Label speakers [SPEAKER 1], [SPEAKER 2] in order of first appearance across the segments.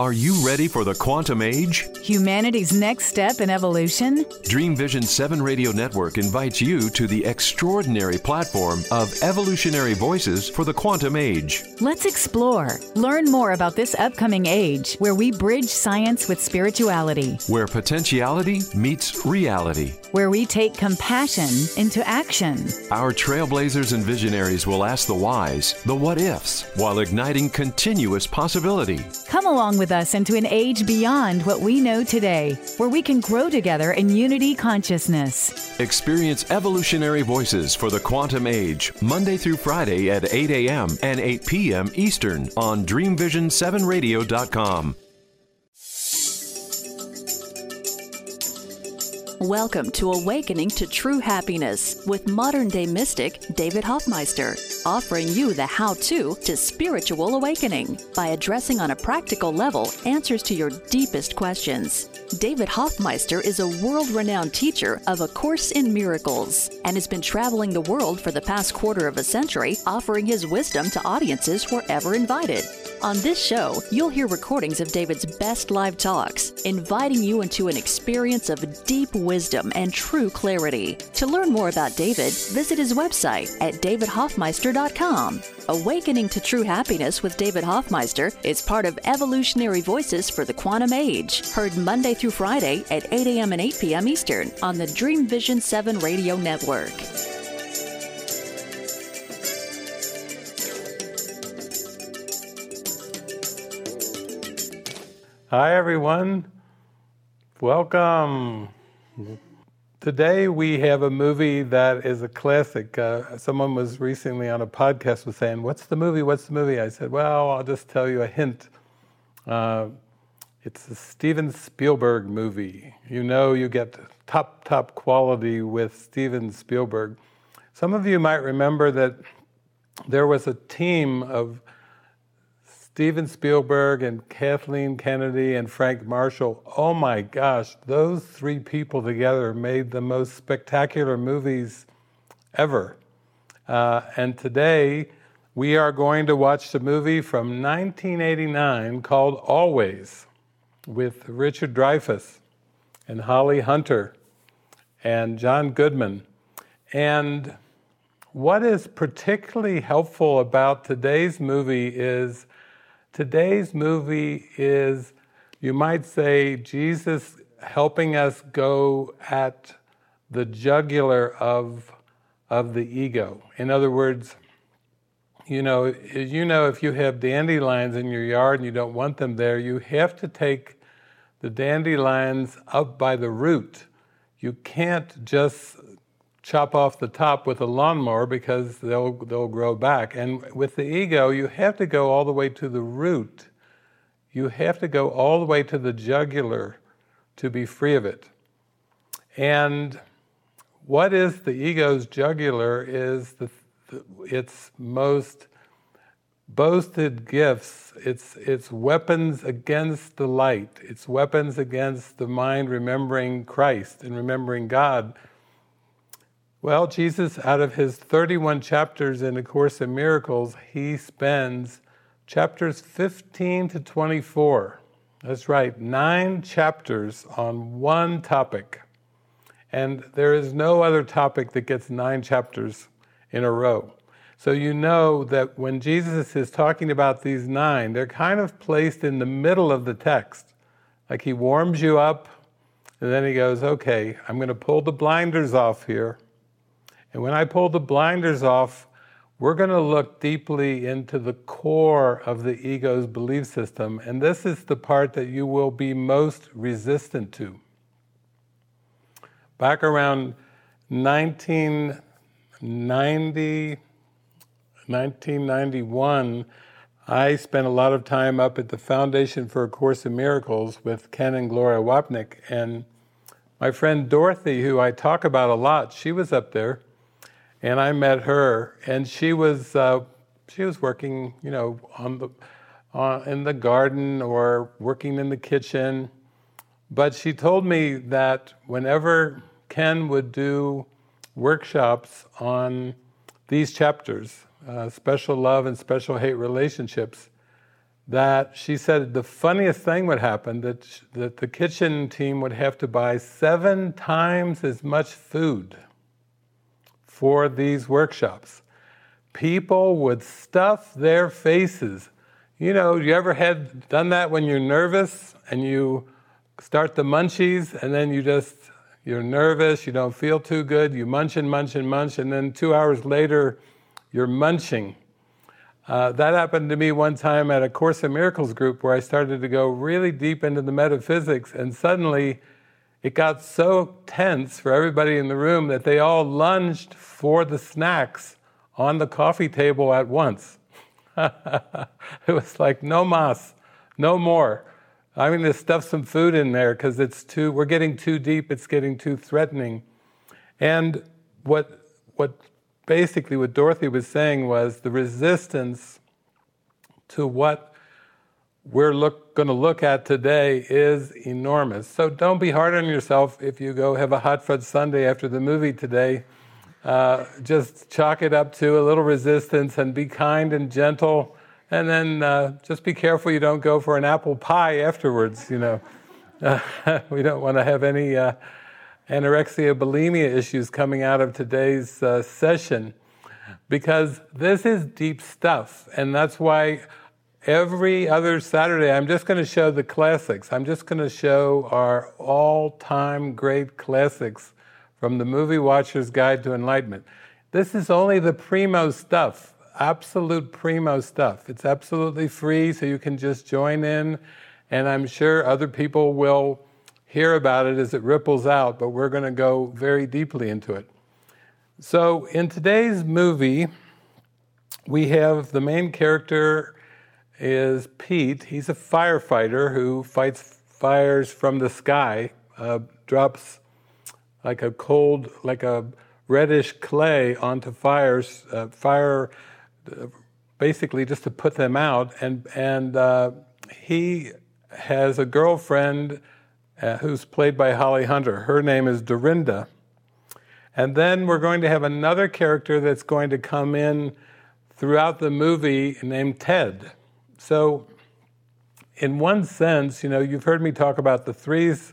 [SPEAKER 1] Are you ready for the quantum age?
[SPEAKER 2] Humanity's next step in evolution?
[SPEAKER 1] Dream Vision 7 Radio Network invites you to the extraordinary platform of evolutionary voices for the quantum age.
[SPEAKER 2] Let's explore. Learn more about this upcoming age where we bridge science with spirituality,
[SPEAKER 1] Where potentiality meets reality.
[SPEAKER 2] where we take compassion into action.
[SPEAKER 1] Our trailblazers and visionaries will ask the whys, the what ifs, while igniting continuous possibility.
[SPEAKER 2] Come along with us into an age beyond what we know today, where we can grow together in unity consciousness.
[SPEAKER 1] Experience evolutionary voices for the quantum age, Monday through Friday at 8 a.m. and 8 p.m. Eastern on DreamVision7Radio.com.
[SPEAKER 3] Welcome to Awakening to True Happiness with modern day mystic David Hoffmeister, offering you the how to to spiritual awakening by addressing on a practical level answers to your deepest questions. David Hoffmeister is a world renowned teacher of A Course in Miracles and has been traveling the world for the past quarter of a century, offering his wisdom to audiences wherever invited. On this show, you'll hear recordings of David's best live talks, inviting you into an experience of deep wisdom and true clarity. To learn more about David, visit his website at davidhoffmeister.com. Awakening to True Happiness with David Hoffmeister is part of Evolutionary Voices for the Quantum Age, heard Monday through Friday at 8 a.m. and 8 p.m. Eastern on the Dream Vision 7 radio network.
[SPEAKER 4] Hi, everyone. Welcome. Today we have a movie that is a classic. Uh, someone was recently on a podcast was saying, "What's the movie? What's the movie?" I said, "Well, I'll just tell you a hint. Uh, it's a Steven Spielberg movie. You know, you get top top quality with Steven Spielberg. Some of you might remember that there was a team of Steven Spielberg and Kathleen Kennedy and Frank Marshall. Oh my gosh, those three people together made the most spectacular movies ever. Uh, and today we are going to watch the movie from 1989 called Always with Richard Dreyfuss and Holly Hunter and John Goodman. And what is particularly helpful about today's movie is Today's movie is, you might say, Jesus helping us go at the jugular of, of the ego. In other words, you know, you know, if you have dandelions in your yard and you don't want them there, you have to take the dandelions up by the root. You can't just chop off the top with a lawnmower because they'll they'll grow back. And with the ego, you have to go all the way to the root. You have to go all the way to the jugular to be free of it. And what is the ego's jugular is the, the its most boasted gifts, its its weapons against the light, its weapons against the mind remembering Christ and remembering God. Well, Jesus, out of his 31 chapters in A Course in Miracles, he spends chapters 15 to 24. That's right, nine chapters on one topic. And there is no other topic that gets nine chapters in a row. So you know that when Jesus is talking about these nine, they're kind of placed in the middle of the text. Like he warms you up, and then he goes, okay, I'm going to pull the blinders off here. And when I pull the blinders off, we're going to look deeply into the core of the ego's belief system. And this is the part that you will be most resistant to. Back around 1990, 1991, I spent a lot of time up at the Foundation for A Course in Miracles with Ken and Gloria Wapnick. And my friend Dorothy, who I talk about a lot, she was up there and I met her, and she was uh, she was working, you know, on the uh, in the garden or working in the kitchen. But she told me that whenever Ken would do workshops on these chapters, uh, special love and special hate relationships, that she said the funniest thing would happen that, sh- that the kitchen team would have to buy seven times as much food for these workshops. People would stuff their faces. You know, you ever had done that when you're nervous and you start the munchies and then you just you're nervous, you don't feel too good, you munch and munch and munch, and then two hours later you're munching uh, that happened to me one time at a Course in Miracles group where I started to go really deep into the metaphysics, and suddenly it got so tense for everybody in the room that they all lunged for the snacks on the coffee table at once. it was like, no mas, no more. I'm going to stuff some food in there because it's too, we're getting too deep, it's getting too threatening. And what, what basically what Dorothy was saying was the resistance to what we're going to look at today is enormous. So don't be hard on yourself if you go have a hot fudge sundae after the movie today. Uh, just chalk it up to a little resistance and be kind and gentle. And then uh, just be careful you don't go for an apple pie afterwards, you know. We don't want to have any uh, anorexia, bulimia issues coming out of today's uh, session because this is deep stuff. And that's why every other Saturday I'm just going to show the classics. I'm just going to show our all time great classics from the Movie Watcher's Guide to Enlightenment. This is only the primo stuff, absolute primo stuff. It's absolutely free, so you can just join in, and I'm sure other people will hear about it as it ripples out, but we're going to go very deeply into it. So, in today's movie, we have the main character is Pete. He's a firefighter who fights fires from the sky, uh, drops like a cold, like a reddish clay onto fires, uh, fire, uh, basically just to put them out. And and uh, he has a girlfriend uh, who's played by Holly Hunter. Her name is Dorinda. And then we're going to have another character that's going to come in throughout the movie named Ted. So, in one sense, you know, you've heard me talk about the threes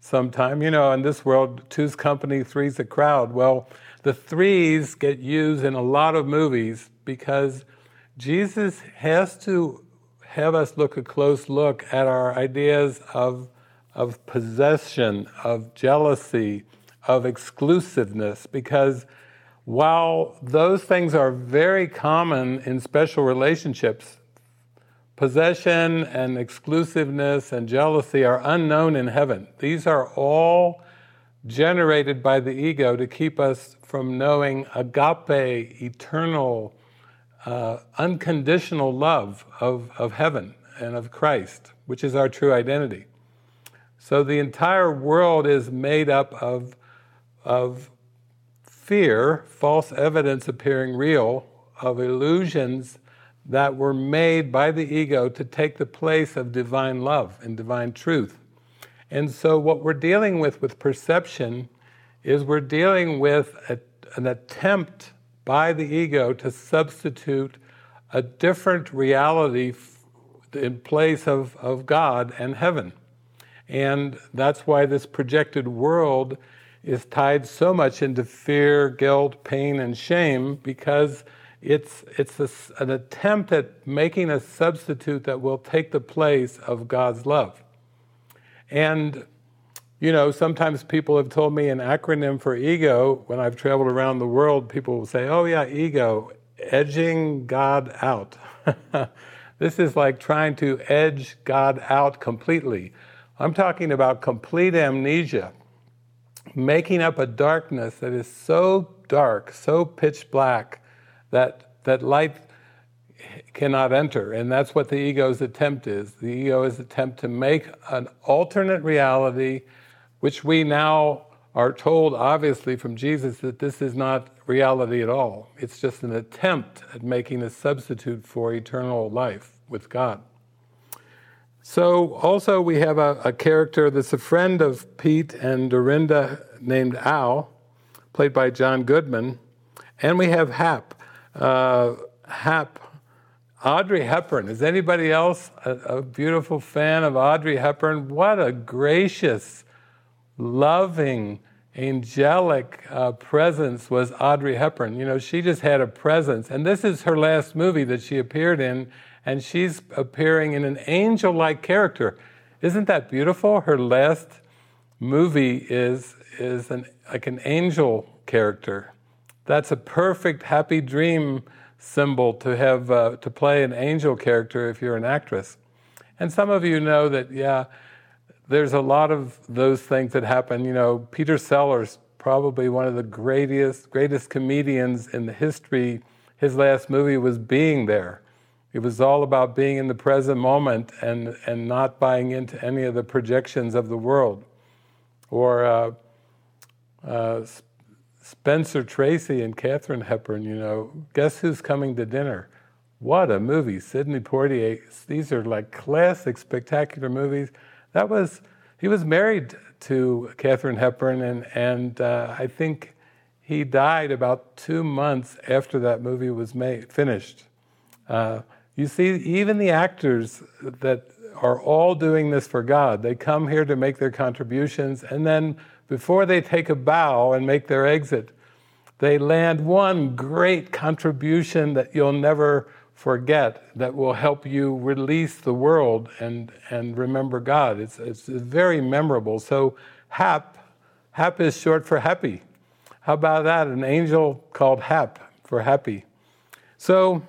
[SPEAKER 4] sometime. You know, in this world, two's company, three's a crowd. Well, the threes get used in a lot of movies because Jesus has to have us look a close look at our ideas of of possession, of jealousy, of exclusiveness, because while those things are very common in special relationships, possession and exclusiveness and jealousy are unknown in heaven. These are all generated by the ego to keep us from knowing agape, eternal, uh, unconditional love of, of heaven and of Christ, which is our true identity. So the entire world is made up of, of fear, false evidence appearing real, of illusions that were made by the ego to take the place of divine love and divine truth. And so, what we're dealing with with perception is we're dealing with a, an attempt by the ego to substitute a different reality in place of, of God and heaven. And that's why this projected world is tied so much into fear, guilt, pain, and shame because it's, it's a, an attempt at making a substitute that will take the place of God's love. And, you know, sometimes people have told me an acronym for ego, when I've traveled around the world, people will say, oh, yeah, ego, edging God out. this is like trying to edge God out completely. I'm talking about complete amnesia, making up a darkness that is so dark, so pitch black, that, that light cannot enter. And that's what the ego's attempt is. The ego's attempt to make an alternate reality, which we now are told, obviously, from Jesus, that this is not reality at all. It's just an attempt at making a substitute for eternal life with God. So, also, we have a, a, character that's a friend of Pete and Dorinda named Al, played by John Goodman. And we have Hap. Uh, Hap, Audrey Hepburn. Is anybody else a, a beautiful fan of Audrey Hepburn? What a gracious, loving, angelic uh, presence was Audrey Hepburn. You know, she just had a presence. And this is her last movie that she appeared in, and she's appearing in an angel like character. Isn't that beautiful? Her last movie is, is an, like an angel character. That's a perfect happy dream symbol to have uh, to play an angel character if you're an actress. And some of you know that, yeah, there's a lot of those things that happen. You know, Peter Sellers, probably one of the greatest greatest comedians in the history. His last movie was Being There. It was all about being in the present moment and, and not buying into any of the projections of the world. Or uh, uh, Spencer Tracy and Katharine Hepburn, you know, guess who's coming to dinner? What a movie. Sidney Poitier, these are like classic, spectacular movies. That was, he was married to Katharine Hepburn, and, and uh, I think he died about two months after that movie was made, finished. Uh, you see, even the actors that are all doing this for God, they come here to make their contributions, and then before they take a bow and make their exit, they land one great contribution that you'll never forget that will help you release the world and, and remember God. It's, it's very memorable. So, HAP, HAP is short for happy. How about that? An angel called HAP for happy. So,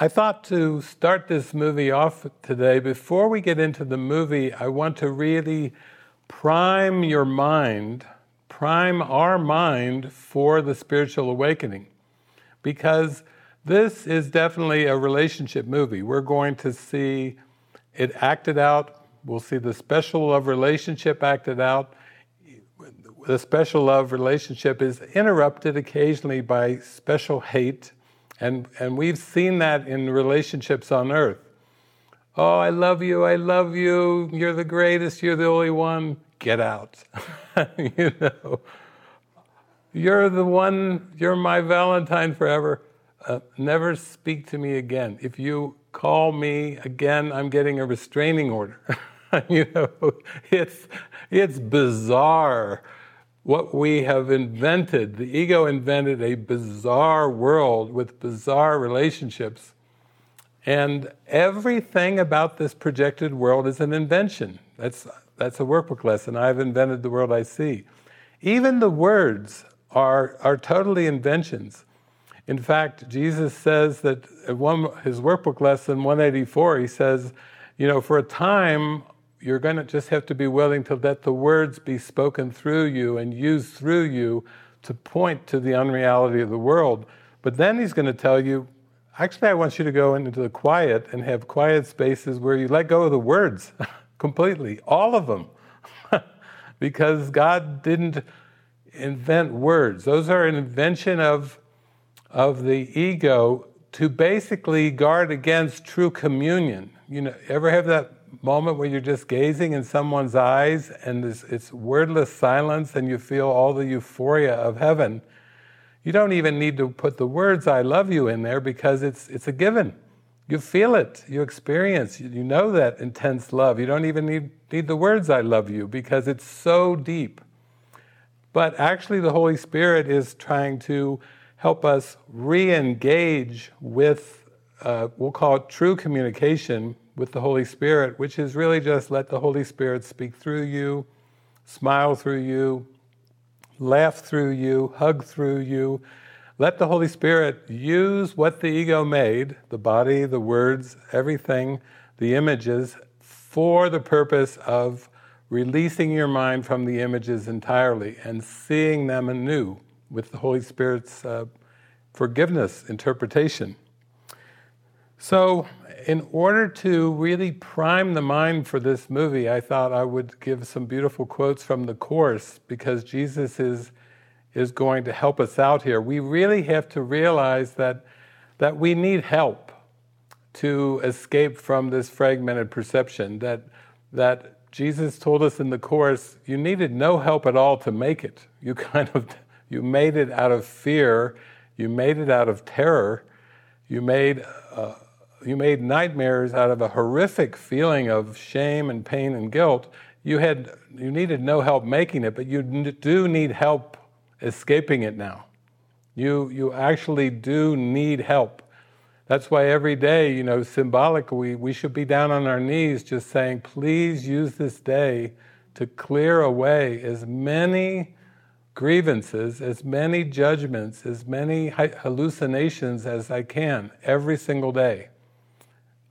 [SPEAKER 4] I thought to start this movie off today, before we get into the movie, I want to really prime your mind, prime our mind for the spiritual awakening. Because this is definitely a relationship movie. We're going to see it acted out. We'll see the special love relationship acted out. The special love relationship is interrupted occasionally by special hate. And, and we've seen that in relationships on earth. Oh, I love you, I love you, you're the greatest, you're the only one. Get out. you know, you're the one, you're my Valentine forever. Uh, never speak to me again. If you call me again, I'm getting a restraining order. you know, it's, it's bizarre what we have invented. The ego invented a bizarre world with bizarre relationships and everything about this projected world is an invention. That's, that's a workbook lesson. I've invented the world I see. Even the words are, are totally inventions. In fact, Jesus says that one, his workbook lesson 184, he says, you know, for a time, you're going to just have to be willing to let the words be spoken through you and used through you to point to the unreality of the world. But then he's going to tell you, Actually, I want you to go into the quiet and have quiet spaces where you let go of the words completely, all of them. because God didn't invent words. Those are an invention of, of the ego to basically guard against true communion. You know, ever have that moment where you're just gazing in someone's eyes and it's, it's wordless silence and you feel all the euphoria of heaven? You don't even need to put the words I love you in there because it's, it's a given. You feel it, you experience, you know that intense love. You don't even need, need the words I love you because it's so deep. But actually, the Holy Spirit is trying to help us re engage with, uh, we'll call it true communication with the Holy Spirit, which is really just let the Holy Spirit speak through you, smile through you, laugh through you, hug through you. Let the Holy Spirit use what the ego made the body, the words, everything, the images for the purpose of releasing your mind from the images entirely and seeing them anew with the Holy Spirit's uh, forgiveness interpretation. So, in order to really prime the mind for this movie, I thought I would give some beautiful quotes from the Course because Jesus is, is going to help us out here. We really have to realize that, that we need help to escape from this fragmented perception, that, that Jesus told us in the Course, you needed no help at all to make it. You kind of you made it out of fear, you made it out of terror, you made uh, you made nightmares out of a horrific feeling of shame and pain and guilt, you had you needed no help making it, but you do need help escaping it now. You you actually do need help. That's why every day, you know, symbolically, we should be down on our knees just saying, please use this day to clear away as many grievances, as many judgments, as many hallucinations as I can every single day.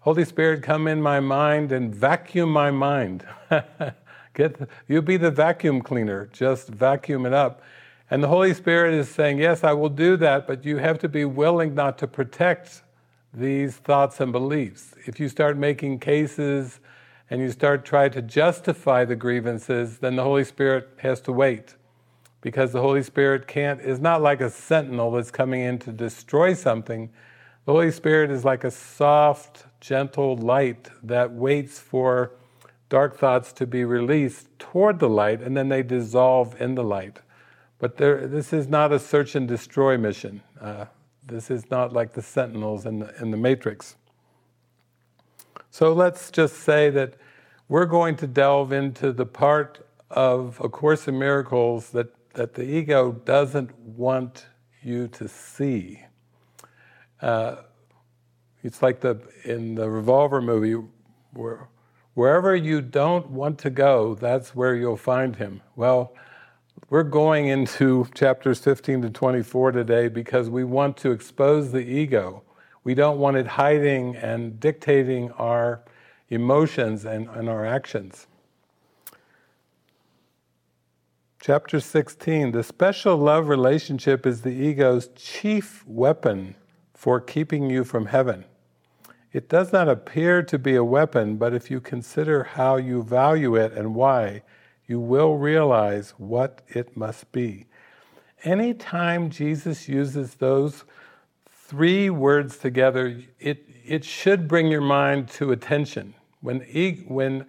[SPEAKER 4] Holy Spirit, come in my mind and vacuum my mind. Get the, you be the vacuum cleaner, just vacuum it up. And the Holy Spirit is saying, Yes, I will do that, but you have to be willing not to protect these thoughts and beliefs. If you start making cases and you start trying to justify the grievances, then the Holy Spirit has to wait. Because the Holy Spirit can't is not like a sentinel that's coming in to destroy something. The Holy Spirit is like a soft, gentle light that waits for dark thoughts to be released toward the light and then they dissolve in the light. But there, this is not a search and destroy mission. Uh, this is not like the sentinels in the, in the Matrix. So let's just say that we're going to delve into the part of A Course in Miracles that, that the ego doesn't want you to see. Uh, it's like the in the Revolver movie, where wherever you don't want to go, that's where you'll find him. Well, we're going into chapters 15 to 24 today because we want to expose the ego. We don't want it hiding and dictating our emotions and, and our actions. Chapter 16 The special love relationship is the ego's chief weapon for keeping you from heaven. It does not appear to be a weapon, but if you consider how you value it and why, you will realize what it must be. Anytime Jesus uses those three words together, it, it should bring your mind to attention. When, when,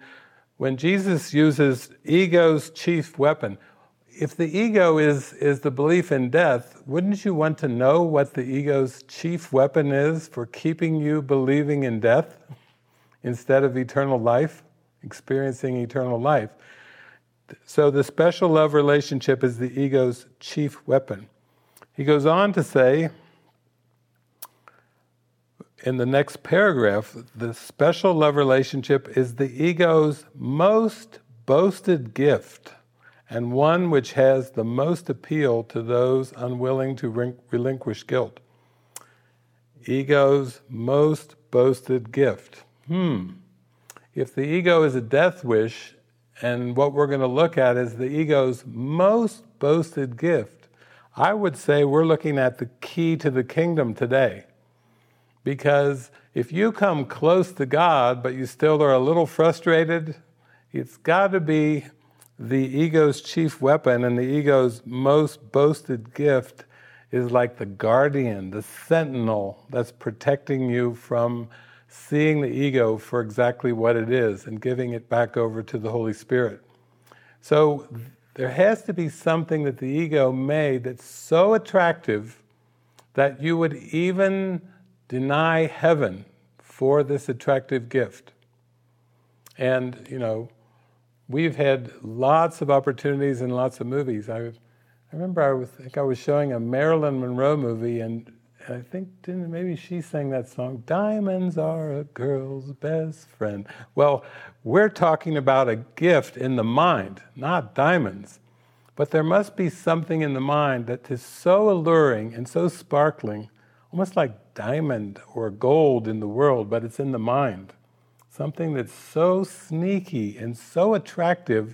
[SPEAKER 4] when Jesus uses ego's chief weapon, if the ego is, is the belief in death, wouldn't you want to know what the ego's chief weapon is for keeping you believing in death instead of eternal life, experiencing eternal life? So the special love relationship is the ego's chief weapon. He goes on to say in the next paragraph the special love relationship is the ego's most boasted gift and one which has the most appeal to those unwilling to relinquish guilt. Ego's most boasted gift. Hmm. If the ego is a death wish, and what we're going to look at is the ego's most boasted gift. I would say we're looking at the key to the kingdom today. Because if you come close to God, but you still are a little frustrated, it's got to be the ego's chief weapon and the ego's most boasted gift is like the guardian, the sentinel that's protecting you from seeing the ego for exactly what it is and giving it back over to the Holy Spirit. So there has to be something that the ego made that's so attractive that you would even deny heaven for this attractive gift. And, you know, we've had lots of opportunities and lots of movies. I, I remember I, was, I think I was showing a Marilyn Monroe movie, and I think maybe she sang that song, Diamonds Are a Girl's Best Friend. Well, we're talking about a gift in the mind, not diamonds. But there must be something in the mind that is so alluring and so sparkling, almost like diamond or gold in the world, but it's in the mind. Something that's so sneaky and so attractive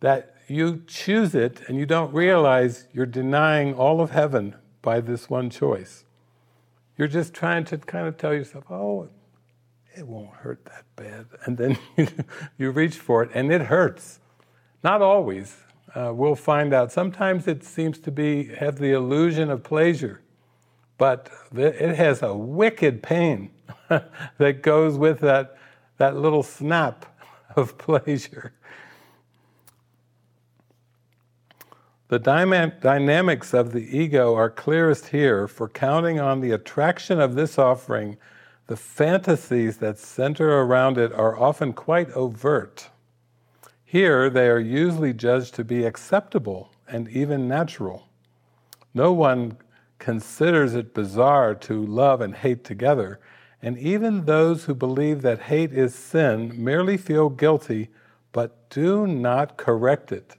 [SPEAKER 4] that you choose it and you don't realize you're denying all of heaven by this one choice. You're just trying to kind of tell yourself, oh, it won't hurt that bad. And then you, reach for it, and it hurts. Not always. Uh, we'll find out. Sometimes it seems to be have the illusion of pleasure, but it has a wicked pain that goes with that, that little snap of pleasure. The dynamics of the ego are clearest here, for counting on the attraction of this offering, the fantasies that center around it are often quite overt. Here, they are usually judged to be acceptable and even natural. No one considers it bizarre to love and hate together, and even those who believe that hate is sin merely feel guilty but do not correct it.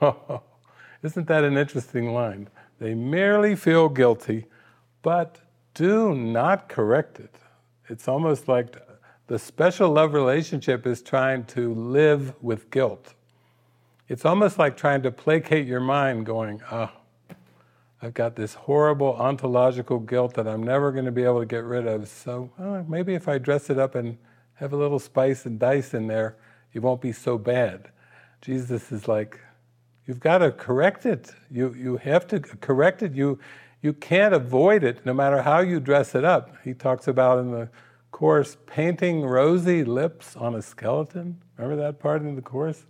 [SPEAKER 4] Isn't that an interesting line? They merely feel guilty but do not correct it. It's almost like the special love relationship is trying to live with guilt. It's almost like trying to placate your mind, going, oh, I've got this horrible ontological guilt that I'm never going to be able to get rid of. So oh, maybe if I dress it up and have a little spice and dice in there, it won't be so bad. Jesus is like, you've got to correct it. You, you have to correct it. You, you can't avoid it no matter how you dress it up. He talks about in the course, painting rosy lips on a skeleton. Remember that part in the course?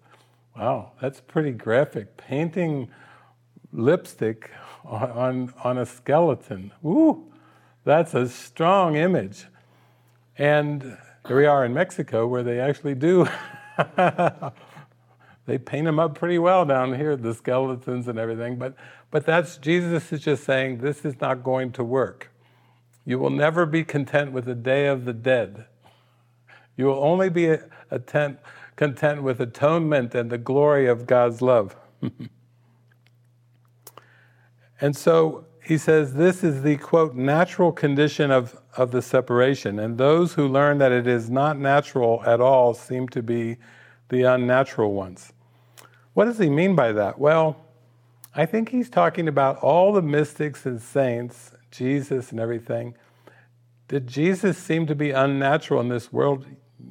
[SPEAKER 4] Wow, that's pretty graphic. Painting lipstick on, on, a skeleton. Woo, that's a strong image. And here we are in Mexico where they actually do. they paint them up pretty well down here, the skeletons and everything. But, but that's Jesus is just saying this is not going to work. You will never be content with the day of the dead. You will only be attent, content with atonement and the glory of God's love. and so he says this is the quote natural condition of, of the separation. And those who learn that it is not natural at all seem to be the unnatural ones. What does he mean by that? Well, I think he's talking about all the mystics and saints Jesus and everything. Did Jesus seem to be unnatural in this world?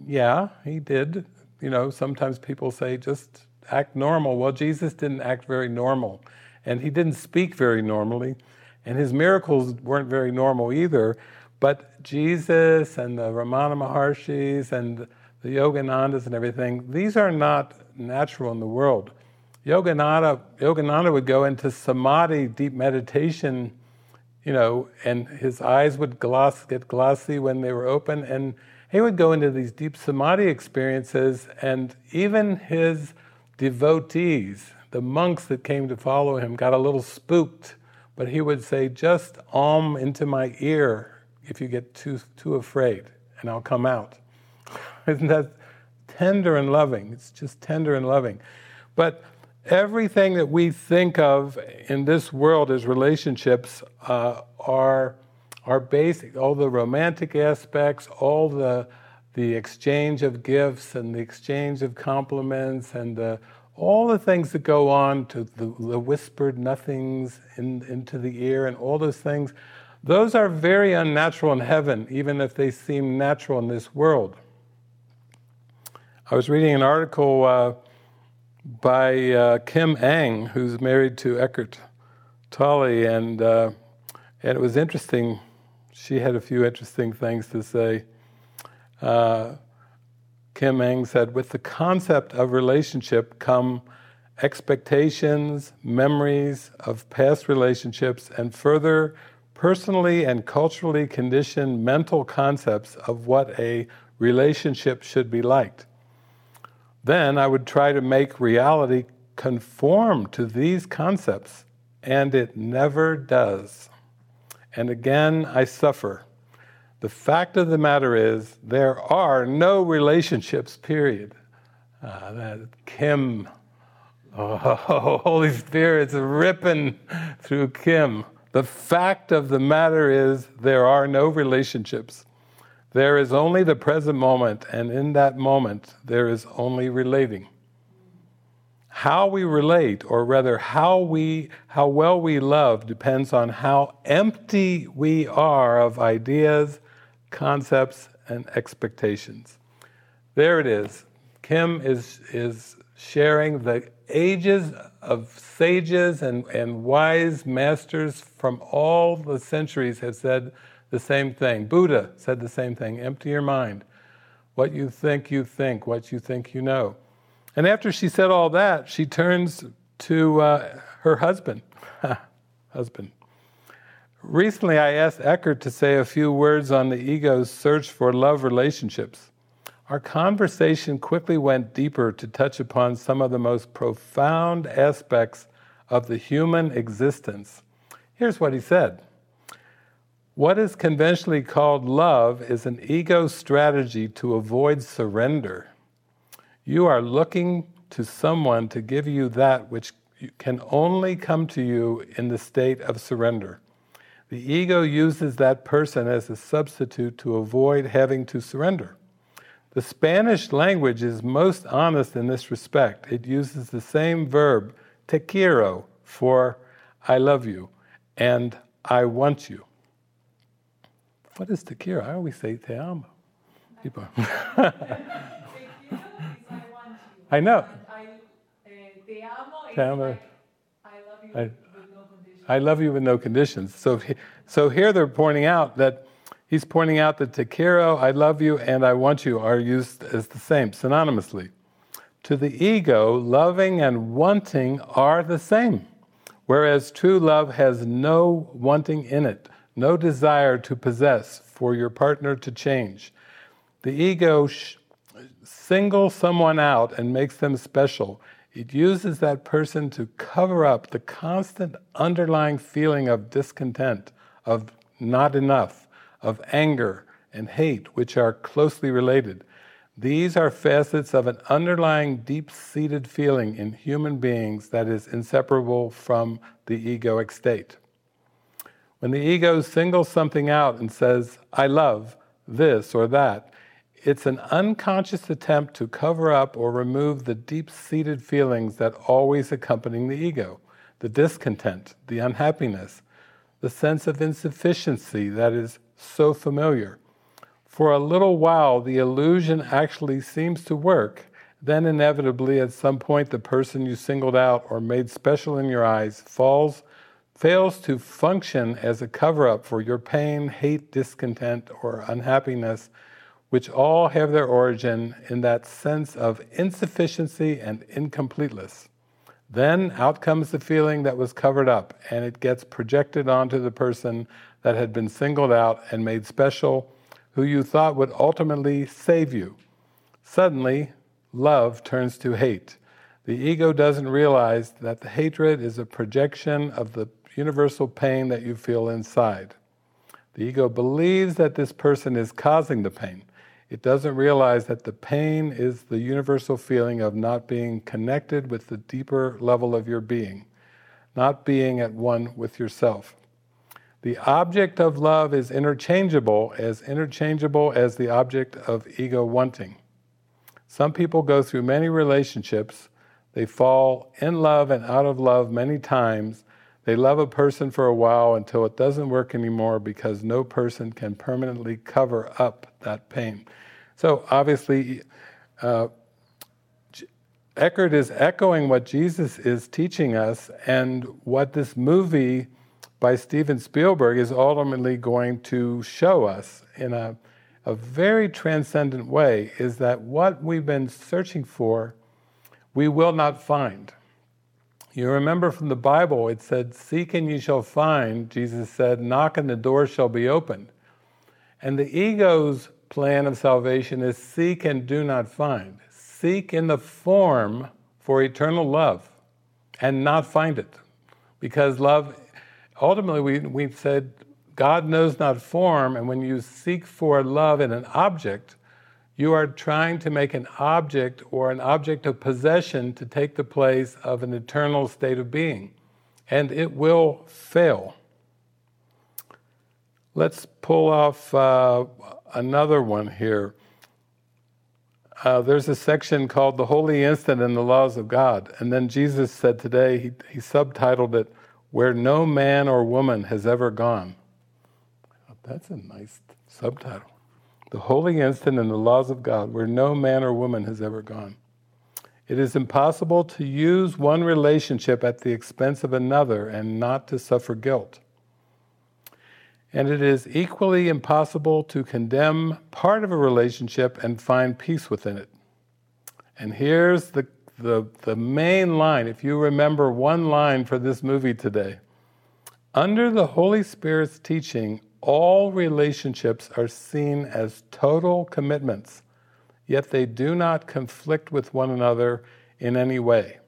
[SPEAKER 4] Yeah, he did. You know, sometimes people say just act normal. Well, Jesus didn't act very normal, and he didn't speak very normally, and his miracles weren't very normal either. But Jesus and the Ramana Maharshis and the Yoganandas and everything, these are not natural in the world. Yogananda, Yogananda would go into samadhi, deep meditation, you know, and his eyes would gloss, get glossy when they were open, and he would go into these deep samadhi experiences, and even his devotees, the monks that came to follow him, got a little spooked. But he would say, "Just om into my ear if you get too too afraid, and I'll come out." Isn't that tender and loving? It's just tender and loving. But everything that we think of in this world as relationships uh, are are basic. All the romantic aspects, all the the exchange of gifts and the exchange of compliments and the, all the things that go on to the, the whispered nothings in, into the ear and all those things. Those are very unnatural in heaven, even if they seem natural in this world. I was reading an article. Uh, by uh, Kim Eng, who's married to Eckhart Tolle, and uh, and it was interesting. She had a few interesting things to say. Kim Eng said, "With the concept of relationship come expectations, memories of past relationships, and further." Personally and culturally conditioned mental concepts of what a relationship should be like. Then I would try to make reality conform to these concepts, and it never does. And again, I suffer. The fact of the matter is, there are no relationships, period. Uh, that Kim, oh, Holy Spirit's ripping through Kim. The fact of the matter is, there are no relationships. There is only the present moment, and in that moment, there is only relating. How we relate, or rather, how, we, how well we love, depends on how empty we are of ideas, concepts, and expectations. There it is. Kim is, is sharing the ages of sages and, and wise masters from all the centuries have said the same thing. Buddha said the same thing empty your mind. What you think, you think. What you think, you know. And after she said all that, she turns to uh, her husband. husband. Recently, I asked Eckhart to say a few words on the ego's search for love relationships. Our conversation quickly went deeper to touch upon some of the most profound aspects of the human existence. Here's what he said What is conventionally called love is an ego strategy to avoid surrender. You are looking to someone to give you that which can only come to you in the state of surrender. The ego uses that person as a substitute to avoid having to surrender. The Spanish language is most honest in this respect. It uses the same verb, te quiero, for I love you and I want you. What is te quiero? I always say te amo. People. I know. Eh, te amo. I, I love you with no conditions. So, so here they're pointing out that he's pointing out that te quiero, I love you, and I want you are used as the same, synonymously. To the ego, loving and wanting are the same, whereas true love has no wanting in it, no desire to possess for your partner to change. The ego sh- singles someone out and makes them special it uses that person to cover up the constant underlying feeling of discontent, of not enough, of anger and hate, which are closely related. These are facets of an underlying deep seated feeling in human beings that is inseparable from the egoic state. When the ego singles something out and says, I love this or that, it's an unconscious attempt to cover up or remove the deep seated feelings that always accompany the ego the discontent, the unhappiness, the sense of insufficiency that is so familiar. For a little while, the illusion actually seems to work. Then, inevitably, at some point, the person you singled out or made special in your eyes falls, fails to function as a cover up for your pain, hate, discontent, or unhappiness which all have their origin in that sense of insufficiency and incompleteness. Then out comes the feeling that was covered up, and it gets projected onto the person that had been singled out and made special, who you thought would ultimately save you. Suddenly, love turns to hate. The ego doesn't realize that the hatred is a projection of the universal pain that you feel inside. The ego believes that this person is causing the pain. It doesn't realize that the pain is the universal feeling of not being connected with the deeper level of your being, not being at one with yourself. The object of love is interchangeable, as interchangeable as the object of ego wanting. Some people go through many relationships, they fall in love and out of love many times. They love a person for a while until it doesn't work anymore because no person can permanently cover up that pain. So obviously, uh, Eckhart is echoing what Jesus is teaching us, and what this movie by Steven Spielberg is ultimately going to show us in a, a very transcendent way is that what we've been searching for, we will not find. You remember from the Bible, it said, Seek and ye shall find. Jesus said, Knock and the door shall be opened. And the ego's plan of salvation is seek and do not find. Seek in the form for eternal love and not find it. Because love, ultimately, we, we've said God knows not form, and when you seek for love in an object, you are trying to make an object or an object of possession to take the place of an eternal state of being. And it will fail. Let's pull off uh, another one here. Uh, there's a section called The Holy Instant in the Laws of God. And then Jesus said today, he, he subtitled it, Where No Man or Woman Has Ever Gone. That's a nice subtitle. The Holy Instant in the Laws of God, where no man or woman has ever gone. It is impossible to use one relationship at the expense of another and not to suffer guilt and it is equally impossible to condemn part of a relationship and find peace within it. And here's the, the, the main line. If you remember one line for this movie today, Under the Holy Spirit's teaching, all relationships are seen as total commitments, yet they do not conflict with one another in any way.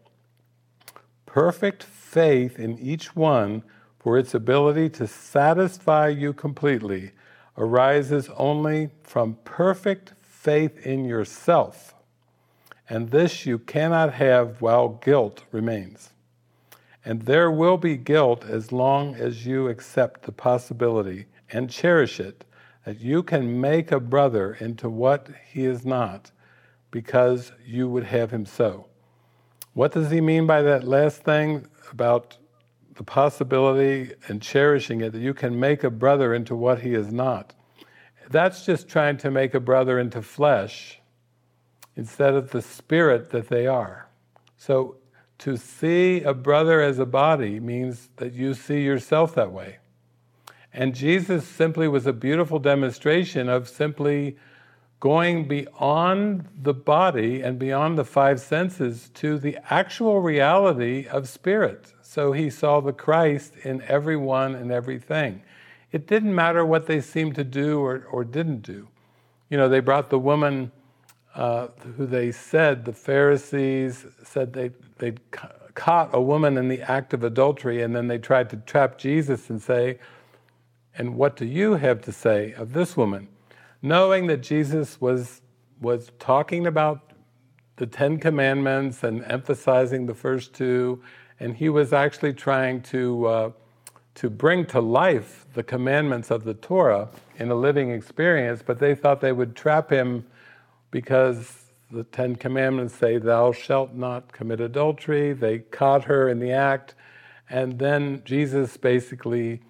[SPEAKER 4] Perfect faith in each one for its ability to satisfy you completely arises only from perfect faith in yourself, and this you cannot have while guilt remains. And there will be guilt as long as you accept the possibility and cherish it that you can make a brother into what he is not because you would have him so. What does he mean by that last thing about the possibility and cherishing it that you can make a brother into what he is not? That's just trying to make a brother into flesh instead of the spirit that they are. So to see a brother as a body means that you see yourself that way. And Jesus simply was a beautiful demonstration of simply going beyond the body and beyond the five senses to the actual reality of spirit. So he saw the Christ in everyone and everything. It didn't matter what they seemed to do or, or didn't do. You know, they brought the woman uh, who they said, the Pharisees said they, they'd caught a woman in the act of adultery, and then they tried to trap Jesus and say, And what do you have to say of this woman? Knowing that Jesus was, was talking about the Ten Commandments and emphasizing the first two, and he was actually trying to, uh, to bring to life the commandments of the Torah in a living experience, but they thought they would trap him because the Ten Commandments say, Thou shalt not commit adultery. They caught her in the act. And then Jesus basically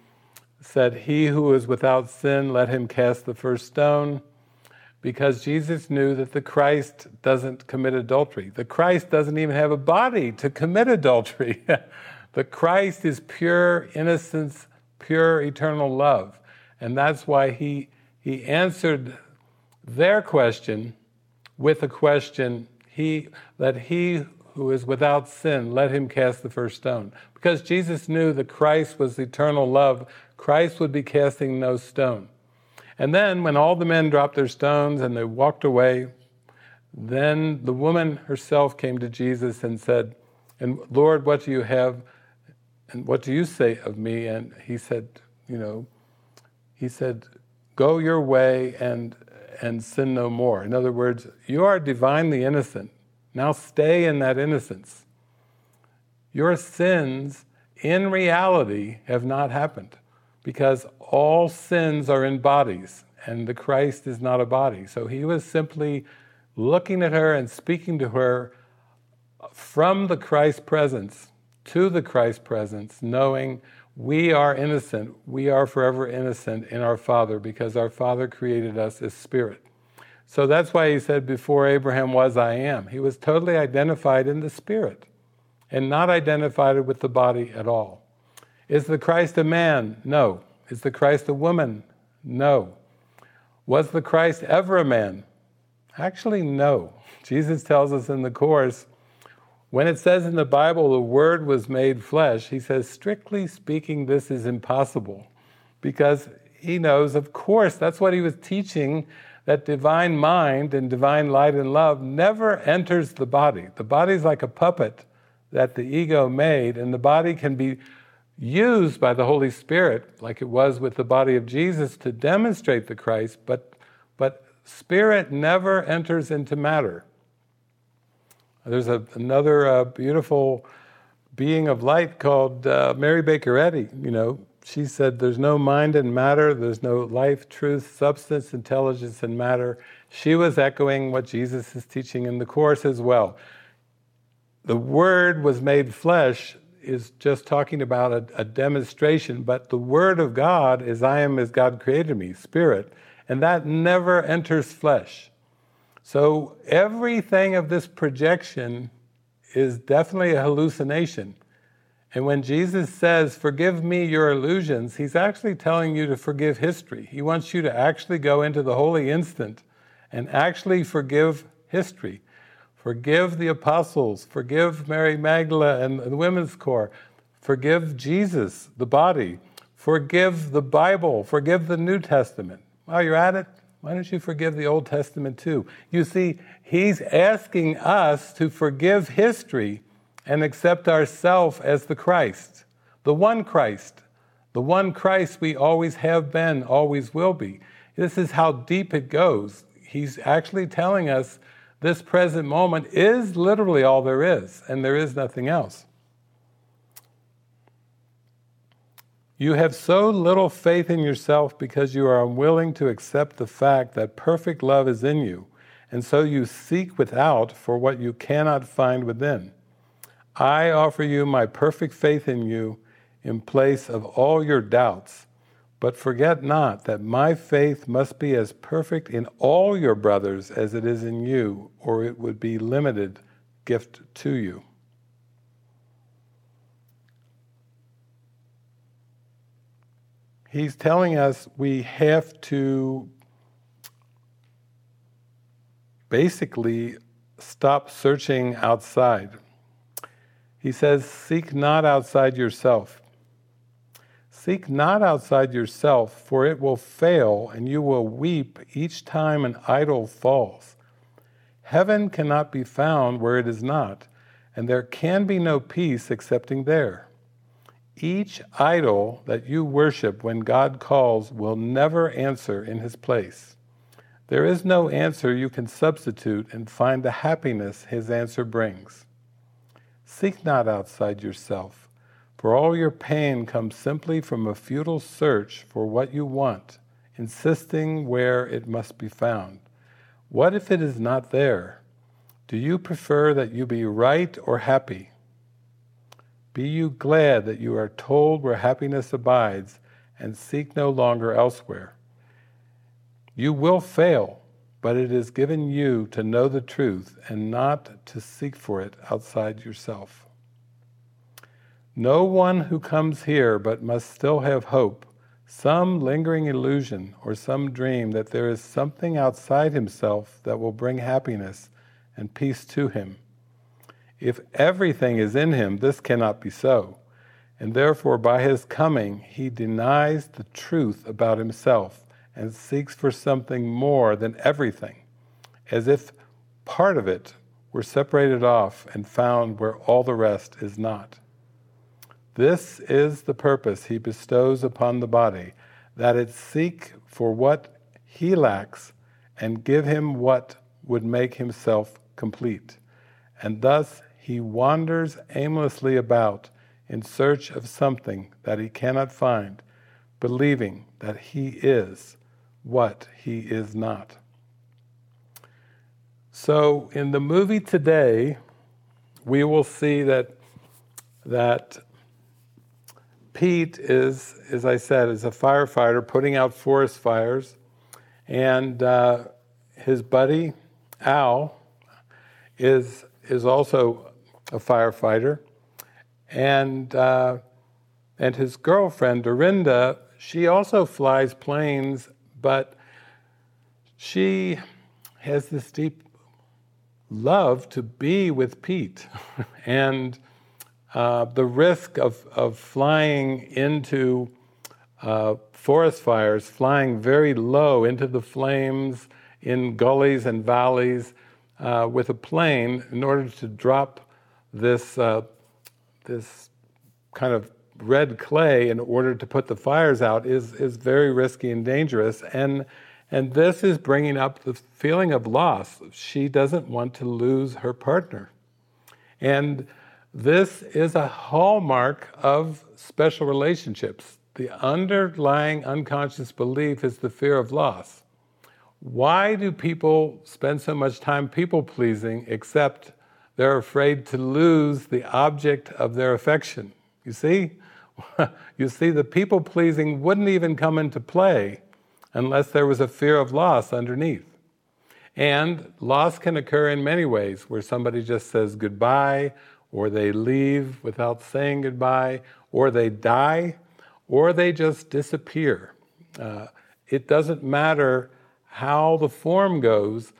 [SPEAKER 4] said, He who is without sin, let him cast the first stone. Because Jesus knew that the Christ doesn't commit adultery. The Christ doesn't even have a body to commit adultery. the Christ is pure innocence, pure eternal love. And that's why he, he answered their question with a question, he, let he who is without sin, let him cast the first stone. Because Jesus knew that Christ was eternal love, Christ would be casting no stone. And then, when all the men dropped their stones and they walked away, then the woman herself came to Jesus and said, And Lord, what do you have? And what do you say of me? And he said, You know, he said, Go your way and and sin no more. In other words, you are divinely innocent. Now stay in that innocence. Your sins, in reality, have not happened because all sins are in bodies and the Christ is not a body. So he was simply looking at her and speaking to her from the Christ presence to the Christ presence, knowing we are innocent. We are forever innocent in our Father because our Father created us as spirit. So that's why he said, Before Abraham was, I am. He was totally identified in the spirit and not identified with the body at all. Is the Christ a man? No. Is the Christ a woman? No. Was the Christ ever a man? Actually, no. Jesus tells us in the Course when it says in the Bible, the Word was made flesh, he says, strictly speaking, this is impossible. Because he knows, of course, that's what he was teaching that divine mind and divine light and love never enters the body. The body is like a puppet that the ego made, and the body can be used by the Holy Spirit, like it was with the body of Jesus, to demonstrate the Christ, but, but spirit never enters into matter. There's a, another uh, beautiful being of light called uh, Mary Baker Eddy. You know, she said, "There's no mind in matter. There's no life, truth, substance, intelligence in matter." She was echoing what Jesus is teaching in the course as well. The Word was made flesh is just talking about a, a demonstration, but the Word of God is "I am as God created me," Spirit, and that never enters flesh. So everything of this projection is definitely a hallucination. And when Jesus says, Forgive me your illusions, he's actually telling you to forgive history. He wants you to actually go into the holy instant and actually forgive history. Forgive the apostles, forgive Mary Magdalene and the women's corps, forgive Jesus, the body, forgive the Bible, forgive the New Testament. While you're at it, why don't you forgive the Old Testament too? You see, he's asking us to forgive history and accept ourselves as the Christ, the one Christ, the one Christ we always have been, always will be. This is how deep it goes. He's actually telling us this present moment is literally all there is, and there is nothing else. You have so little faith in yourself because you are unwilling to accept the fact that perfect love is in you, and so you seek without for what you cannot find within. I offer you my perfect faith in you in place of all your doubts. But forget not that my faith must be as perfect in all your brothers as it is in you, or it would be limited gift to you. he's telling us we have to basically stop searching outside. He says, Seek not outside yourself. Seek not outside yourself, for it will fail, and you will weep each time an idol falls. Heaven cannot be found where it is not, and there can be no peace excepting there. Each idol that you worship when God calls will never answer in his place. There is no answer you can substitute and find the happiness his answer brings. Seek not outside yourself, for all your pain comes simply from a futile search for what you want, insisting where it must be found. What if it is not there? Do you prefer that you be right or happy? Be you glad that you are told where happiness abides and seek no longer elsewhere. You will fail, but it is given you to know the truth and not to seek for it outside yourself. No one who comes here but must still have hope, some lingering illusion or some dream that there is something outside himself that will bring happiness and peace to him. If everything is in him, this cannot be so. And therefore, by his coming, he denies the truth about himself and seeks for something more than everything, as if part of it were separated off and found where all the rest is not. This is the purpose he bestows upon the body, that it seek for what he lacks and give him what would make himself complete. And thus he wanders aimlessly about in search of something that he cannot find, believing that he is what he is not. So, in the movie today, we will see that that Pete is, as I said, is a firefighter putting out forest fires, and uh, his buddy Al is is also a firefighter, and uh, and his girlfriend Dorinda, she also flies planes, but she has this deep love to be with Pete, and uh, the risk of of flying into uh, forest fires, flying very low into the flames in gullies and valleys uh, with a plane in order to drop this, uh, this kind of red clay in order to put the fires out is, is very risky and dangerous. And, and this is bringing up the feeling of loss. She doesn't want to lose her partner. And this is a hallmark of special relationships. The underlying unconscious belief is the fear of loss. Why do people spend so much time people pleasing except they're afraid to lose the object of their affection. You see? you see, the people pleasing wouldn't even come into play unless there was a fear of loss underneath. And loss can occur in many ways, where somebody just says goodbye, or they leave without saying goodbye, or they die, or they just disappear. Uh, it doesn't matter how the form goes,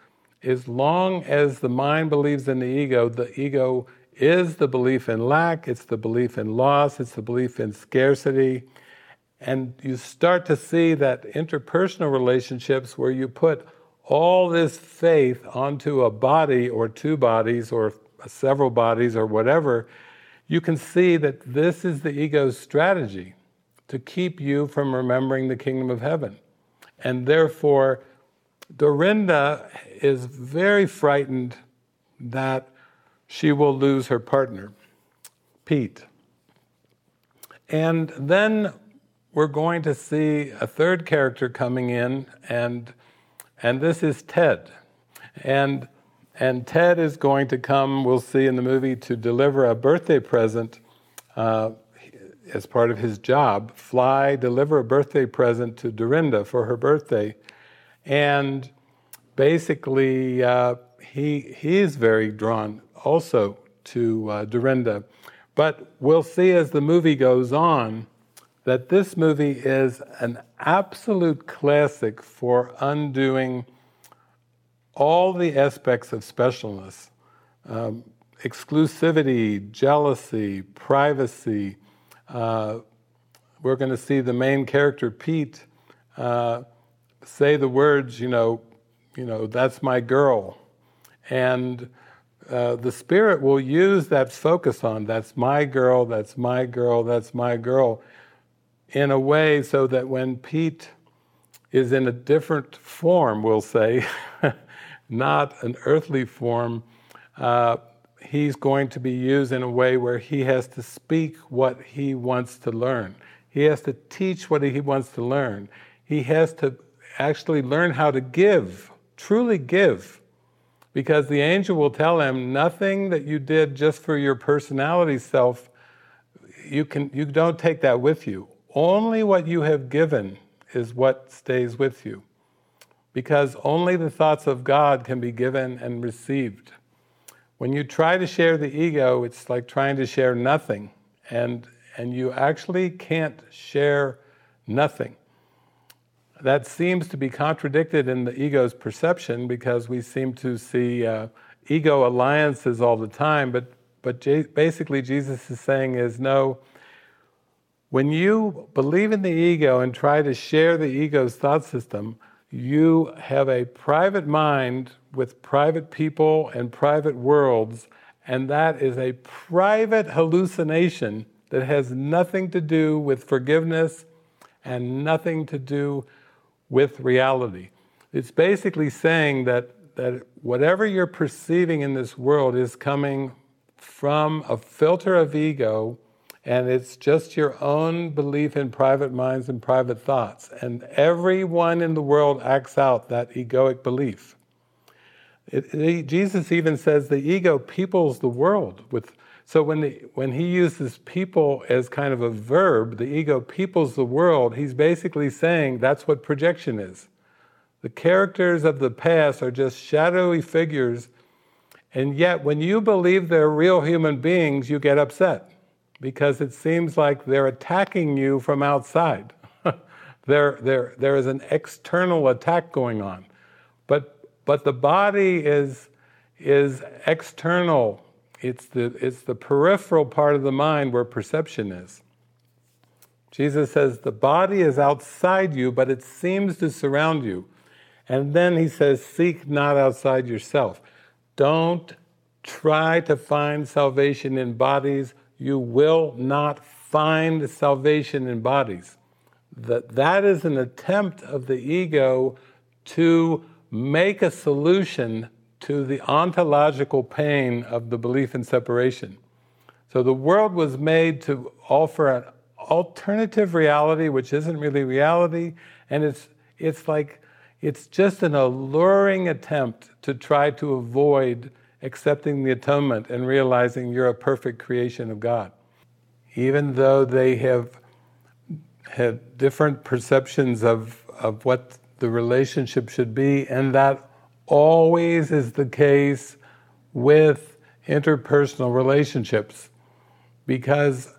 [SPEAKER 4] as long as the mind believes in the ego, the ego is the belief in lack, it's the belief in loss, it's the belief in scarcity. And you start to see that interpersonal relationships where you put all this faith onto a body or two bodies or several bodies or whatever, you can see that this is the ego's strategy to keep you from remembering the kingdom of heaven. And therefore, Dorinda is very frightened that she will lose her partner, Pete. And then we're going to see a third character coming in, and, and this is Ted. And, and Ted is going to come, we'll see in the movie, to deliver a birthday present uh, as part of his job. Fly, deliver a birthday present to Dorinda for her birthday. And basically, uh, he, he is very drawn also to uh, Dorinda. But we'll see as the movie goes on that this movie is an absolute classic for undoing all the aspects of specialness um, exclusivity, jealousy, privacy. Uh, we're going to see the main character, Pete, uh, say the words, you know, you know, that's my girl. And uh, the Spirit will use that focus on that's my girl, that's my girl, that's my girl, in a way so that when Pete is in a different form, we'll say, not an earthly form, uh, he's going to be used in a way where he has to speak what he wants to learn. He has to teach what he wants to learn. He has to actually learn how to give, truly give. Because the angel will tell him nothing that you did just for your personality self, you, can, you don't take that with you. Only what you have given is what stays with you. Because only the thoughts of God can be given and received. When you try to share the ego, it's like trying to share nothing. And, and you actually can't share nothing that seems to be contradicted in the ego's perception because we seem to see uh, ego alliances all the time. But, but J- basically, Jesus is saying is no, when you believe in the ego and try to share the ego's thought system, you have a private mind with private people and private worlds, and that is a private hallucination that has nothing to do with forgiveness and nothing to do with reality. It's basically saying that, that whatever you're perceiving in this world is coming from a filter of ego, and it's just your own belief in private minds and private thoughts. And everyone in the world acts out that egoic belief. It, it, Jesus even says the ego peoples the world with so when, the, when he uses people as kind of a verb, the ego peoples the world, he's basically saying that's what projection is. The characters of the past are just shadowy figures, and yet when you believe they're real human beings, you get upset because it seems like they're attacking you from outside. there, there, there is an external attack going on. But, but the body is, is external it's the, it's the peripheral part of the mind where perception is. Jesus says the body is outside you, but it seems to surround you. And then he says, Seek not outside yourself. Don't try to find salvation in bodies. You will not find salvation in bodies. That, that is an attempt of the ego to make a solution to the ontological pain of the belief in separation. So the world was made to offer an alternative reality, which isn't really reality, and it's, it's like it's just an alluring attempt to try to avoid accepting the atonement and realizing you're a perfect creation of God. Even though they have had different perceptions of, of what the relationship should be, and that always is the case with interpersonal relationships because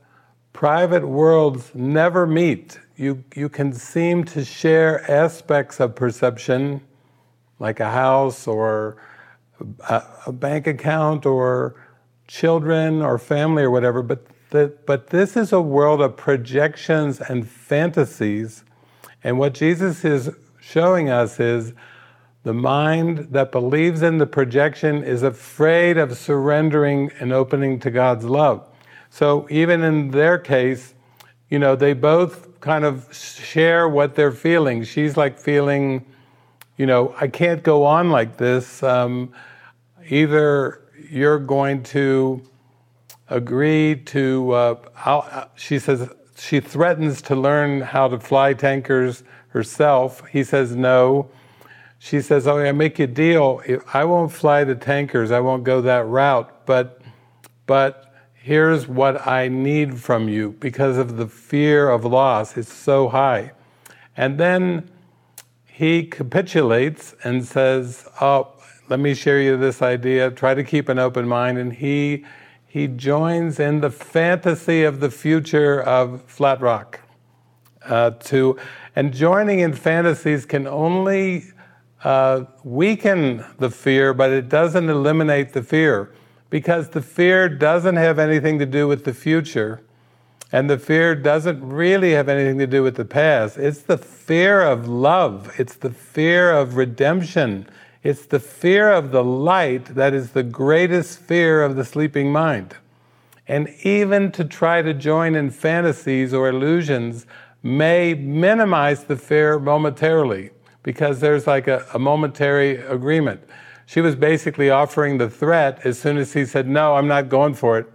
[SPEAKER 4] private worlds never meet. You, you can seem to share aspects of perception, like a house or a, a bank account or children or family or whatever, but the, but this is a world of projections and fantasies. And what Jesus is showing us is the mind that believes in the projection is afraid of surrendering and opening to God's love. So even in their case, you know, they both kind of share what they're feeling. She's like feeling, you know, I can't go on like this. Um, either you're going to agree to, uh, uh, she says, she threatens to learn how to fly tankers herself. He says no. She says, "Oh, I make you a deal. I won't fly the tankers. I won't go that route. But, but here's what I need from you because of the fear of loss. It's so high." And then he capitulates and says, "Oh, let me share you this idea. Try to keep an open mind." And he he joins in the fantasy of the future of Flat Rock. Uh, to and joining in fantasies can only uh, weaken the fear, but it doesn't eliminate the fear because the fear doesn't have anything to do with the future. And the fear doesn't really have anything to do with the past. It's the fear of love. It's the fear of redemption. It's the fear of the light that is the greatest fear of the sleeping mind. And even to try to join in fantasies or illusions may minimize the fear momentarily because there's like a, a momentary agreement. She was basically offering the threat as soon as he said, No, I'm not going for it.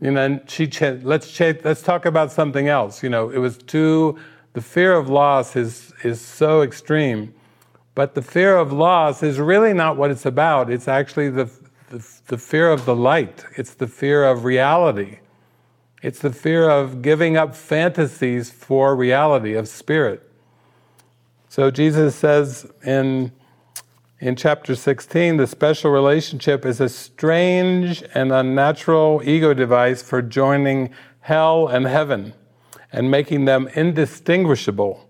[SPEAKER 4] You know, and she ch- let's ch- let's talk about something else. You know, it was too the fear of loss is is so extreme but the fear of loss is really not what it's about. It's actually the, the, the, fear of the light, it's the fear of reality. It's the fear of giving up fantasies for reality, of spirit. So Jesus says in, in chapter 16 the special relationship is a strange and unnatural ego device for joining hell and heaven and making them indistinguishable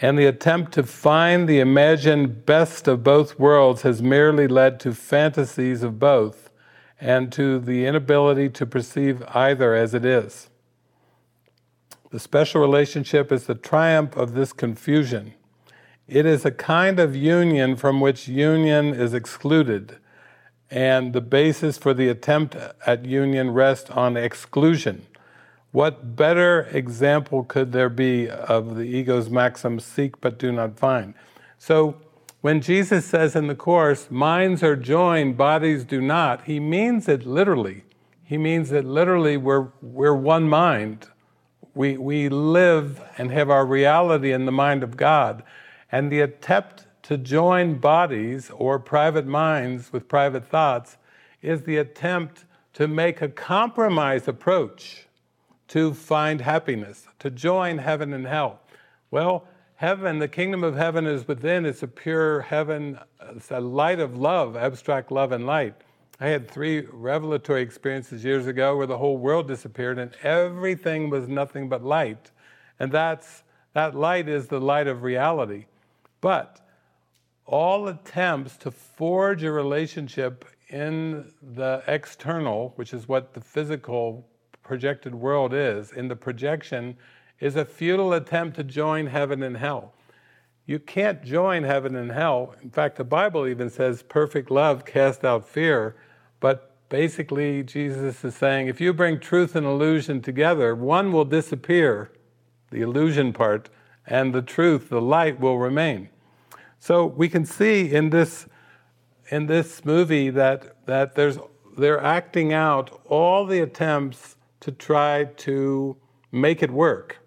[SPEAKER 4] and the attempt to find the imagined best of both worlds has merely led to fantasies of both and to the inability to perceive either as it is. The special relationship is the triumph of this confusion. It is a kind of union from which union is excluded, and the basis for the attempt at union rests on exclusion. What better example could there be of the ego's maxim, seek but do not find? So, when Jesus says in the Course, minds are joined, bodies do not, he means it literally. He means that literally we're, we're one mind. We, we live and have our reality in the mind of God. And the attempt to join bodies or private minds with private thoughts is the attempt to make a compromise approach to find happiness, to join heaven and hell. Well, heaven, the kingdom of heaven is within. It's a pure heaven, it's a light of love, abstract love and light. I had three revelatory experiences years ago where the whole world disappeared and everything was nothing but light. And that's that light is the light of reality. But all attempts to forge a relationship in the external, which is what the physical projected world is, in the projection, is a futile attempt to join heaven and hell. You can't join heaven and hell. In fact, the Bible even says perfect love casts out fear. But basically, Jesus is saying if you bring truth and illusion together, one will disappear, the illusion part, and the truth, the light, will remain. So we can see in this in this movie that that there's they're acting out all the attempts to try to make it work.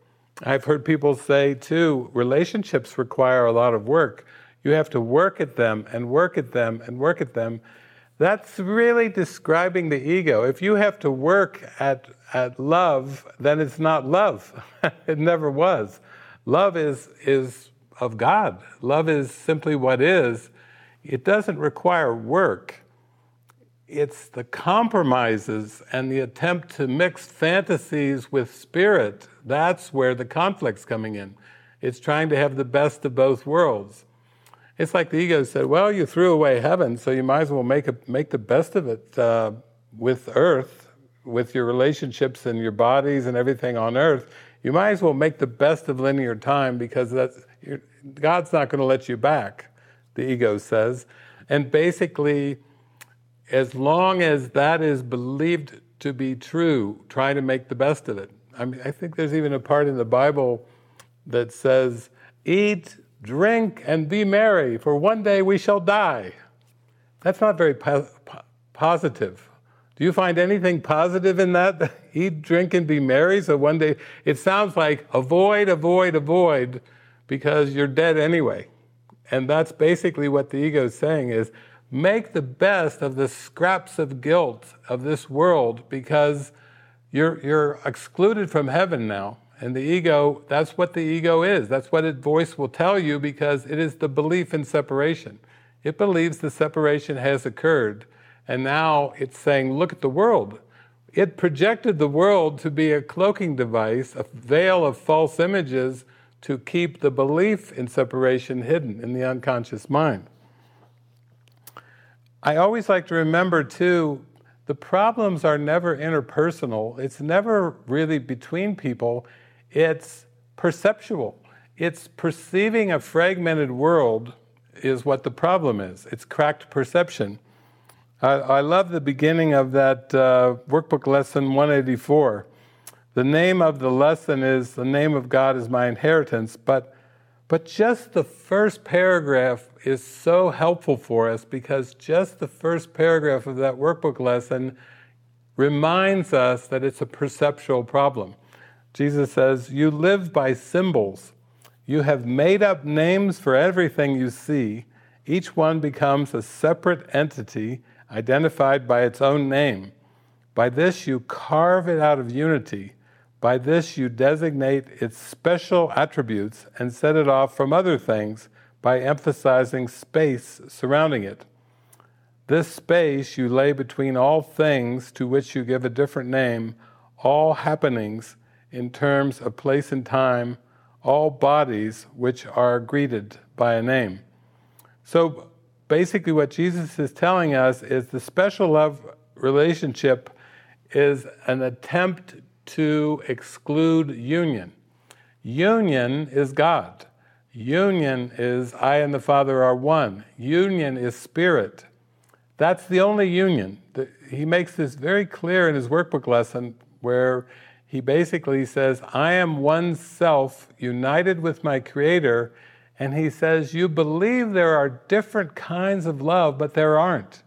[SPEAKER 4] I've heard people say too, relationships require a lot of work. You have to work at them and work at them and work at them. That's really describing the ego. If you have to work at, at love, then it's not love. it never was. Love is, is of God. Love is simply what is. It doesn't require work it's the compromises and the attempt to mix fantasies with spirit. That's where the conflict's coming in. It's trying to have the best of both worlds. It's like the ego said, "Well, you threw away heaven, so you might as well make a, make the best of it uh, with earth, with your relationships and your bodies and everything on earth, you might as well make the best of linear time because that's, God's not going to let you back, the ego says. And basically, as long as that is believed to be true, try to make the best of it. I mean, I think there's even a part in the Bible that says, Eat, drink, and be merry, for one day we shall die. That's not very po- positive. Do you find anything positive in that? Eat, drink, and be merry. So one day, it sounds like avoid, avoid, avoid, because you're dead anyway. And that's basically what the ego is saying is make the best of the scraps of guilt of this world because you're, you're excluded from heaven now. And the ego, that's what the ego is. That's what its voice will tell you because it is the belief in separation. It believes the separation has occurred. And now it's saying, look at the world. It projected the world to be a cloaking device, a veil of false images to keep the belief in separation hidden in the unconscious mind. I always like to remember, too, the problems are never interpersonal. It's never really between people. It's perceptual. It's perceiving a fragmented world is what the problem is. It's cracked perception. I, I love the beginning of that uh, workbook lesson 184. The name of the lesson is The Name of God is My Inheritance, but, but just the first paragraph is so helpful for us because just the first paragraph of that workbook lesson reminds us that it's a perceptual problem. Jesus says, You live by symbols. You have made up names for everything you see. Each one becomes a separate entity identified by its own name. By this, you carve it out of unity by this, you designate its special attributes and set it off from other things by emphasizing space surrounding it. This space you lay between all things to which you give a different name, all happenings in terms of place and time, all bodies which are greeted by a name. So basically, what Jesus is telling us is the special love relationship is an attempt to exclude union. Union is God. Union is I and the Father are one. Union is spirit. That's the only union. He makes this very clear in his workbook lesson where he basically says, I am one self united with my Creator. And he says, You believe there are different kinds of love, but there aren't.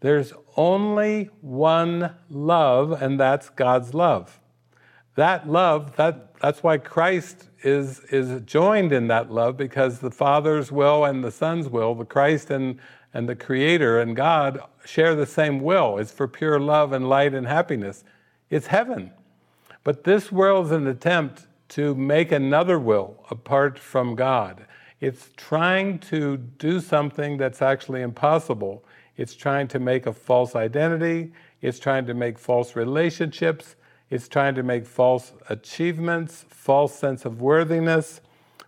[SPEAKER 4] There's only one love, and that's God's love that love, that, that's why Christ is, is joined in that love because the Father's will and the Son's will, the Christ and, and the Creator and God share the same will. It's for pure love and light and happiness. It's heaven. But this world's an attempt to make another will apart from God. It's trying to do something that's actually impossible. It's trying to make a false identity. It's trying to make false relationships. It's trying to make false achievements, false sense of worthiness.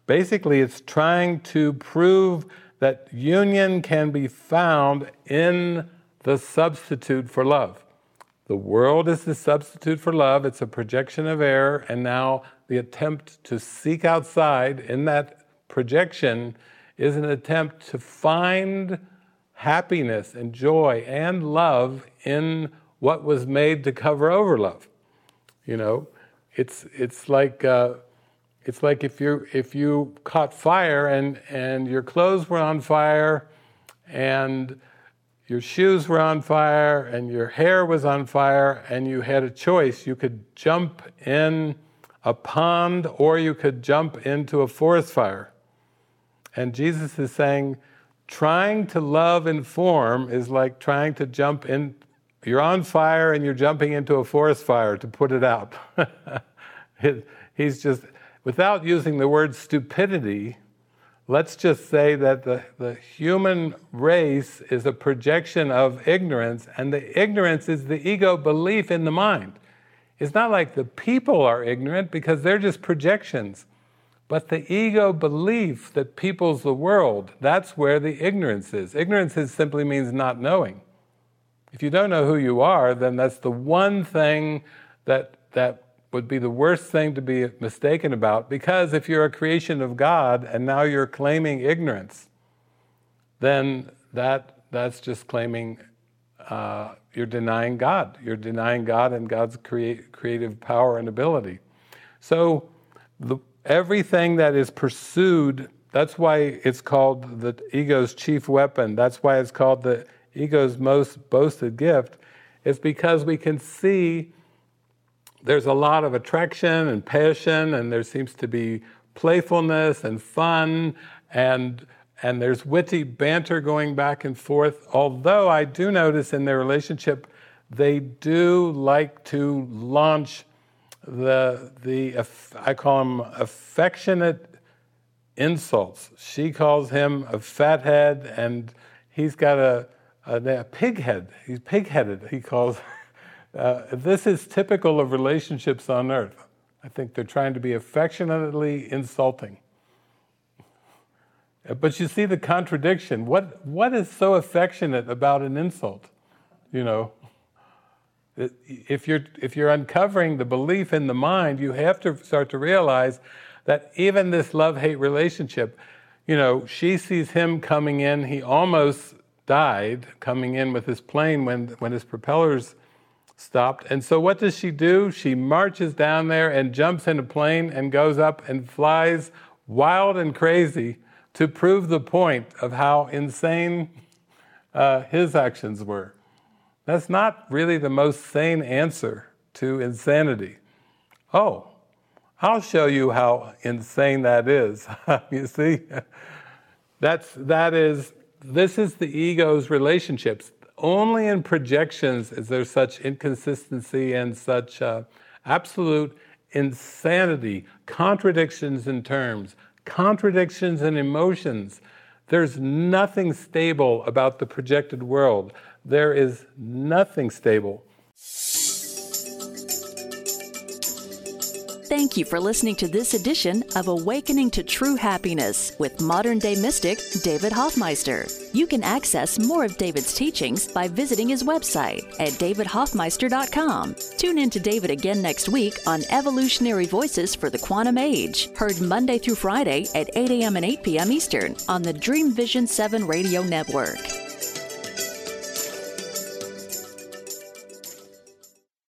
[SPEAKER 4] Basically, it's trying to prove that union can be found in the substitute for love. The world is the substitute for love, it's a projection of error, and now the attempt to seek outside in that projection is an attempt to find happiness and joy and love in what was made to cover over love. You know, it's it's like uh, it's like if you if you caught fire and and your clothes were on fire, and your shoes were on fire, and your hair was on fire, and you had a choice. You could jump in a pond, or you could jump into a forest fire. And Jesus is saying, trying to love and form is like trying to jump in you're on fire and you're jumping into a forest fire to put it out. He's just, without using the word stupidity, let's just say that the, the human race is a projection of ignorance, and the ignorance is the ego belief in the mind. It's not like the people are ignorant because they're just projections. But the ego belief that people's the world, that's where the ignorance is. Ignorance is simply means not knowing. If you don't know who you are, then that's the one thing that that would be the worst thing to be mistaken about because if you're a creation of God and now you're claiming ignorance, then that that's just claiming uh, you're denying God. You're denying God and God's create, creative power and ability. So the, everything that is pursued, that's why it's called the ego's chief weapon. That's why it's called the ego's most boasted gift. is because we can see there's a lot of attraction and passion, and there seems to be playfulness and fun, and and there's witty banter going back and forth. Although I do notice in their relationship, they do like to launch the the I call them affectionate insults. She calls him a fathead, and he's got a, a, a pig head. He's pig-headed. He calls. Uh, this is typical of relationships on earth. I think they're trying to be affectionately insulting. But you see the contradiction. What, what is so affectionate about an insult? You know, if you're, if you're uncovering the belief in the mind, you have to start to realize that even this love hate relationship, you know, she sees him coming in, he almost died coming in with his plane when, when his propellers stopped. And so what does she do? She marches down there and jumps in a plane and goes up and flies wild and crazy to prove the point of how insane uh, his actions were. That's not really the most sane answer to insanity. Oh, I'll show you how insane that is. you see? That's, that is, this is the ego's relationships. Only in projections is there such inconsistency and such uh, absolute insanity, contradictions in terms, contradictions in emotions. There's nothing stable about the projected world. There is nothing stable.
[SPEAKER 3] Thank you for listening to this edition of Awakening to True Happiness with modern day mystic David Hoffmeister. You can access more of David's teachings by visiting his website at davidhoffmeister.com. Tune in to David again next week on Evolutionary Voices for the Quantum Age, heard Monday through Friday at 8 a.m. and 8 p.m. Eastern on the Dream Vision 7 radio network.